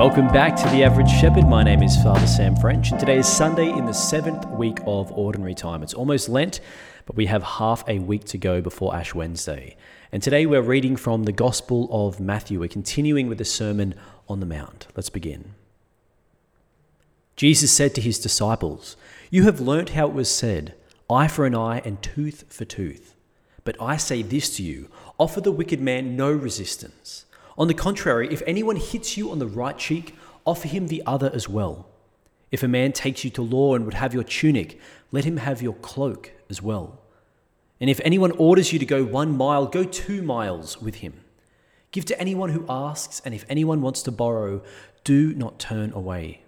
Welcome back to The Average Shepherd. My name is Father Sam French, and today is Sunday in the seventh week of Ordinary Time. It's almost Lent, but we have half a week to go before Ash Wednesday. And today we're reading from the Gospel of Matthew. We're continuing with the Sermon on the Mount. Let's begin. Jesus said to his disciples, You have learnt how it was said, eye for an eye and tooth for tooth. But I say this to you offer the wicked man no resistance. On the contrary, if anyone hits you on the right cheek, offer him the other as well. If a man takes you to law and would have your tunic, let him have your cloak as well. And if anyone orders you to go one mile, go two miles with him. Give to anyone who asks, and if anyone wants to borrow, do not turn away.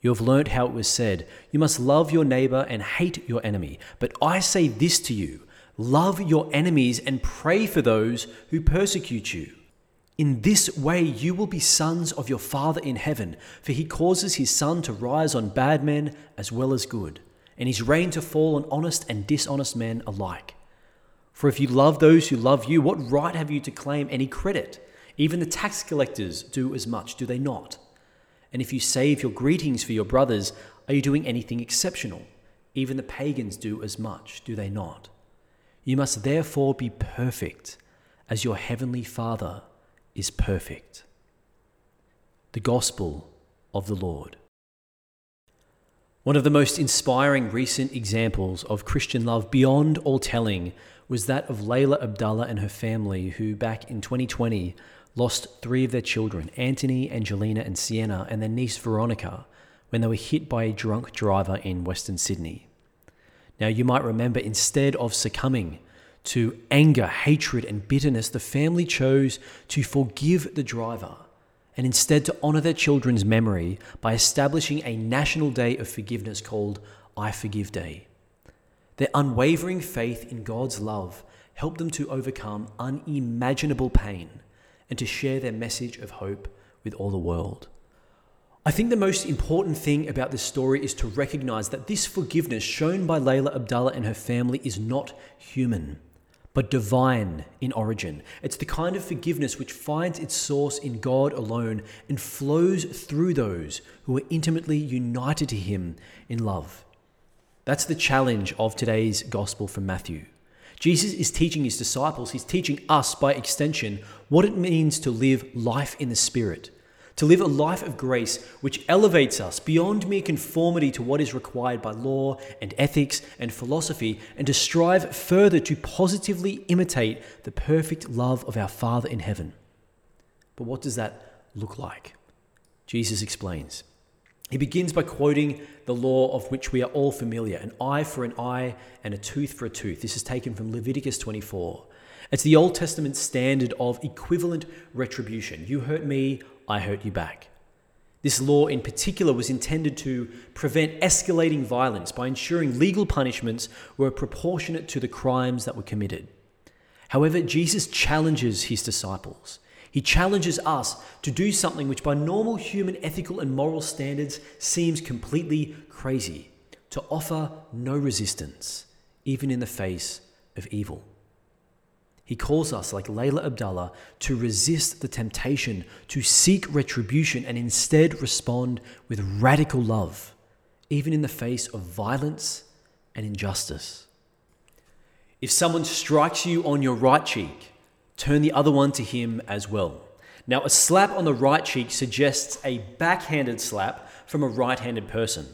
You have learnt how it was said, You must love your neighbor and hate your enemy. But I say this to you love your enemies and pray for those who persecute you. In this way, you will be sons of your Father in heaven, for he causes his sun to rise on bad men as well as good, and his rain to fall on honest and dishonest men alike. For if you love those who love you, what right have you to claim any credit? Even the tax collectors do as much, do they not? And if you save your greetings for your brothers, are you doing anything exceptional? Even the pagans do as much, do they not? You must therefore be perfect, as your heavenly Father is perfect. The Gospel of the Lord. One of the most inspiring recent examples of Christian love beyond all telling was that of Leila Abdallah and her family, who back in 2020 lost three of their children, Anthony, Angelina, and Sienna, and their niece Veronica, when they were hit by a drunk driver in Western Sydney. Now, you might remember instead of succumbing to anger, hatred, and bitterness, the family chose to forgive the driver and instead to honour their children's memory by establishing a national day of forgiveness called I Forgive Day. Their unwavering faith in God's love helped them to overcome unimaginable pain and to share their message of hope with all the world. I think the most important thing about this story is to recognize that this forgiveness shown by Leila Abdallah and her family is not human but divine in origin. It's the kind of forgiveness which finds its source in God alone and flows through those who are intimately united to Him in love. That's the challenge of today's gospel from Matthew. Jesus is teaching his disciples, he's teaching us by extension what it means to live life in the Spirit to live a life of grace which elevates us beyond mere conformity to what is required by law and ethics and philosophy, and to strive further to positively imitate the perfect love of our Father in heaven. But what does that look like? Jesus explains. He begins by quoting the law of which we are all familiar an eye for an eye and a tooth for a tooth. This is taken from Leviticus 24. It's the Old Testament standard of equivalent retribution. You hurt me, I hurt you back. This law in particular was intended to prevent escalating violence by ensuring legal punishments were proportionate to the crimes that were committed. However, Jesus challenges his disciples. He challenges us to do something which, by normal human ethical and moral standards, seems completely crazy to offer no resistance, even in the face of evil. He calls us, like Leila Abdallah, to resist the temptation to seek retribution and instead respond with radical love, even in the face of violence and injustice. If someone strikes you on your right cheek, turn the other one to him as well. Now, a slap on the right cheek suggests a backhanded slap from a right handed person.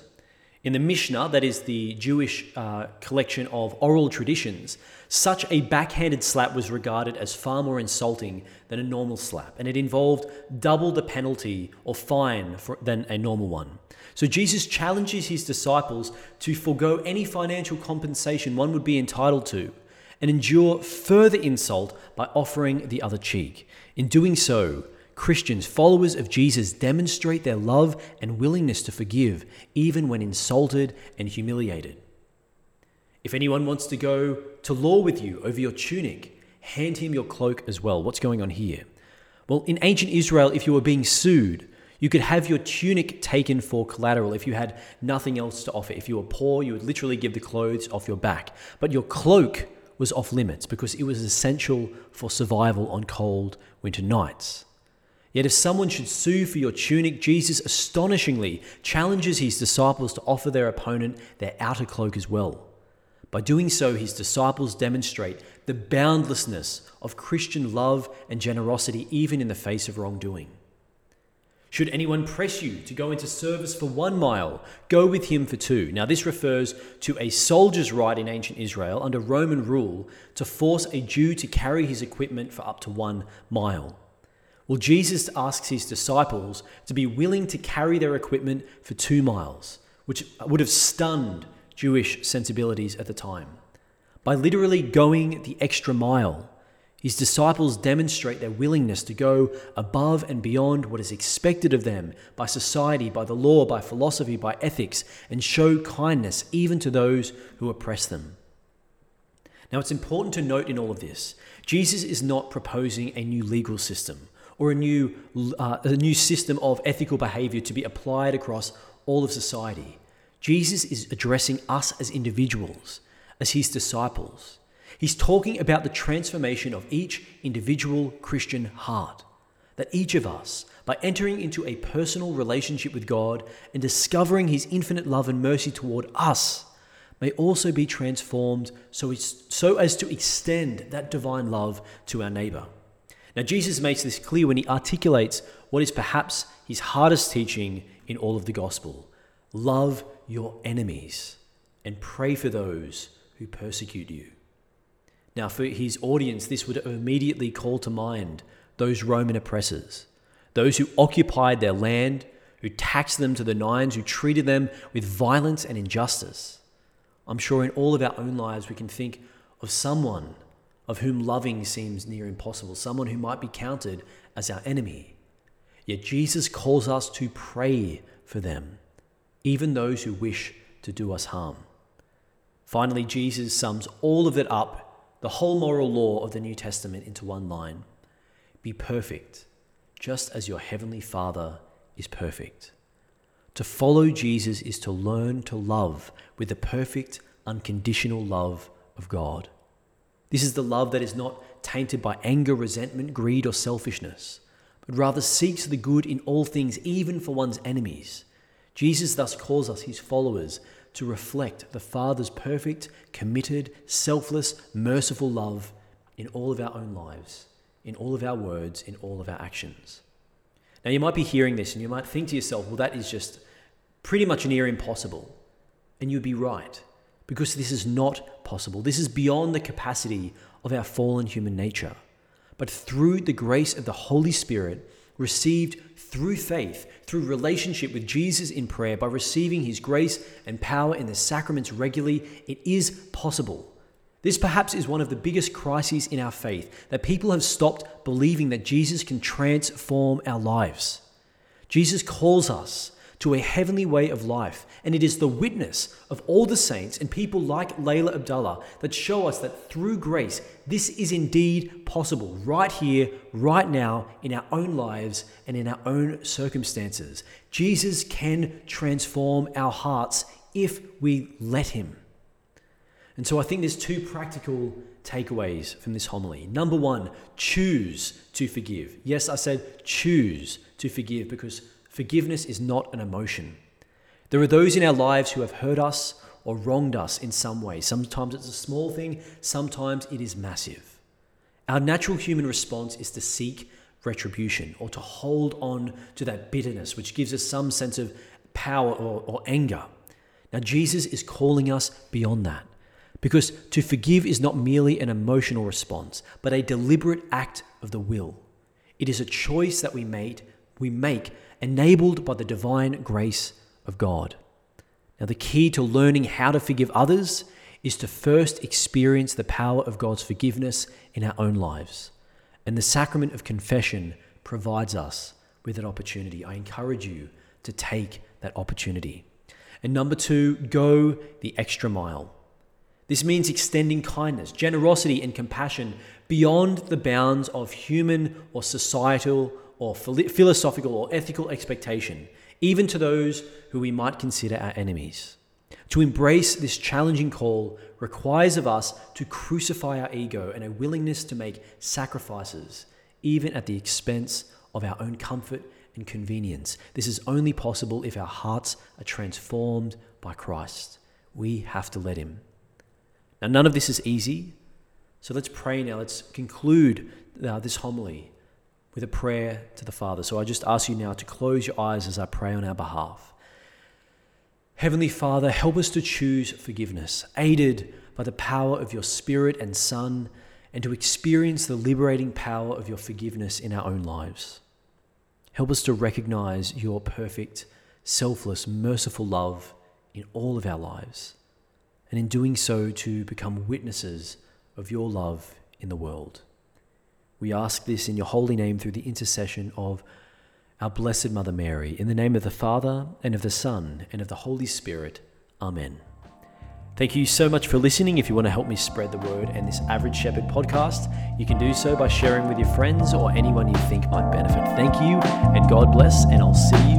In the Mishnah, that is the Jewish uh, collection of oral traditions, such a backhanded slap was regarded as far more insulting than a normal slap, and it involved double the penalty or fine for, than a normal one. So Jesus challenges his disciples to forego any financial compensation one would be entitled to and endure further insult by offering the other cheek. In doing so, Christians, followers of Jesus, demonstrate their love and willingness to forgive, even when insulted and humiliated. If anyone wants to go to law with you over your tunic, hand him your cloak as well. What's going on here? Well, in ancient Israel, if you were being sued, you could have your tunic taken for collateral if you had nothing else to offer. If you were poor, you would literally give the clothes off your back. But your cloak was off limits because it was essential for survival on cold winter nights. Yet if someone should sue for your tunic, Jesus astonishingly challenges his disciples to offer their opponent their outer cloak as well. By doing so, his disciples demonstrate the boundlessness of Christian love and generosity, even in the face of wrongdoing. Should anyone press you to go into service for one mile, go with him for two. Now, this refers to a soldier's right in ancient Israel under Roman rule to force a Jew to carry his equipment for up to one mile. Well, Jesus asks his disciples to be willing to carry their equipment for two miles, which would have stunned Jewish sensibilities at the time. By literally going the extra mile, his disciples demonstrate their willingness to go above and beyond what is expected of them by society, by the law, by philosophy, by ethics, and show kindness even to those who oppress them. Now, it's important to note in all of this Jesus is not proposing a new legal system or a new, uh, a new system of ethical behavior to be applied across all of society. Jesus is addressing us as individuals, as his disciples. He's talking about the transformation of each individual Christian heart. That each of us, by entering into a personal relationship with God and discovering His infinite love and mercy toward us, may also be transformed so, so as to extend that divine love to our neighbor. Now, Jesus makes this clear when he articulates what is perhaps his hardest teaching in all of the gospel love your enemies and pray for those who persecute you. Now, for his audience, this would immediately call to mind those Roman oppressors, those who occupied their land, who taxed them to the nines, who treated them with violence and injustice. I'm sure in all of our own lives we can think of someone of whom loving seems near impossible, someone who might be counted as our enemy. Yet Jesus calls us to pray for them, even those who wish to do us harm. Finally, Jesus sums all of it up the whole moral law of the New Testament into one line Be perfect, just as your heavenly Father is perfect. To follow Jesus is to learn to love with the perfect, unconditional love of God. This is the love that is not tainted by anger, resentment, greed, or selfishness, but rather seeks the good in all things, even for one's enemies. Jesus thus calls us, his followers, to reflect the Father's perfect, committed, selfless, merciful love in all of our own lives, in all of our words, in all of our actions. Now, you might be hearing this and you might think to yourself, well, that is just pretty much near impossible. And you'd be right, because this is not possible. This is beyond the capacity of our fallen human nature. But through the grace of the Holy Spirit, received through faith, through relationship with Jesus in prayer, by receiving his grace and power in the sacraments regularly, it is possible. This perhaps is one of the biggest crises in our faith that people have stopped believing that Jesus can transform our lives. Jesus calls us to a heavenly way of life. And it is the witness of all the saints and people like Leila Abdallah that show us that through grace, this is indeed possible right here, right now, in our own lives and in our own circumstances. Jesus can transform our hearts if we let Him. And so I think there's two practical takeaways from this homily. Number one, choose to forgive. Yes, I said choose to forgive because Forgiveness is not an emotion. There are those in our lives who have hurt us or wronged us in some way. Sometimes it's a small thing, sometimes it is massive. Our natural human response is to seek retribution or to hold on to that bitterness, which gives us some sense of power or, or anger. Now, Jesus is calling us beyond that because to forgive is not merely an emotional response, but a deliberate act of the will. It is a choice that we made, we make enabled by the divine grace of God. Now, the key to learning how to forgive others is to first experience the power of God's forgiveness in our own lives. And the sacrament of confession provides us with that opportunity. I encourage you to take that opportunity. And number two, go the extra mile. This means extending kindness, generosity, and compassion beyond the bounds of human or societal or philosophical or ethical expectation, even to those who we might consider our enemies. To embrace this challenging call requires of us to crucify our ego and a willingness to make sacrifices, even at the expense of our own comfort and convenience. This is only possible if our hearts are transformed by Christ. We have to let Him. Now, none of this is easy. So let's pray now. Let's conclude uh, this homily with a prayer to the Father. So I just ask you now to close your eyes as I pray on our behalf. Heavenly Father, help us to choose forgiveness, aided by the power of your Spirit and Son, and to experience the liberating power of your forgiveness in our own lives. Help us to recognize your perfect, selfless, merciful love in all of our lives, and in doing so to become witnesses of your love in the world. We ask this in your holy name through the intercession of our Blessed Mother Mary, in the name of the Father, and of the Son, and of the Holy Spirit. Amen. Thank you so much for listening. If you want to help me spread the word and this Average Shepherd podcast, you can do so by sharing with your friends or anyone you think might benefit. Thank you, and God bless, and I'll see you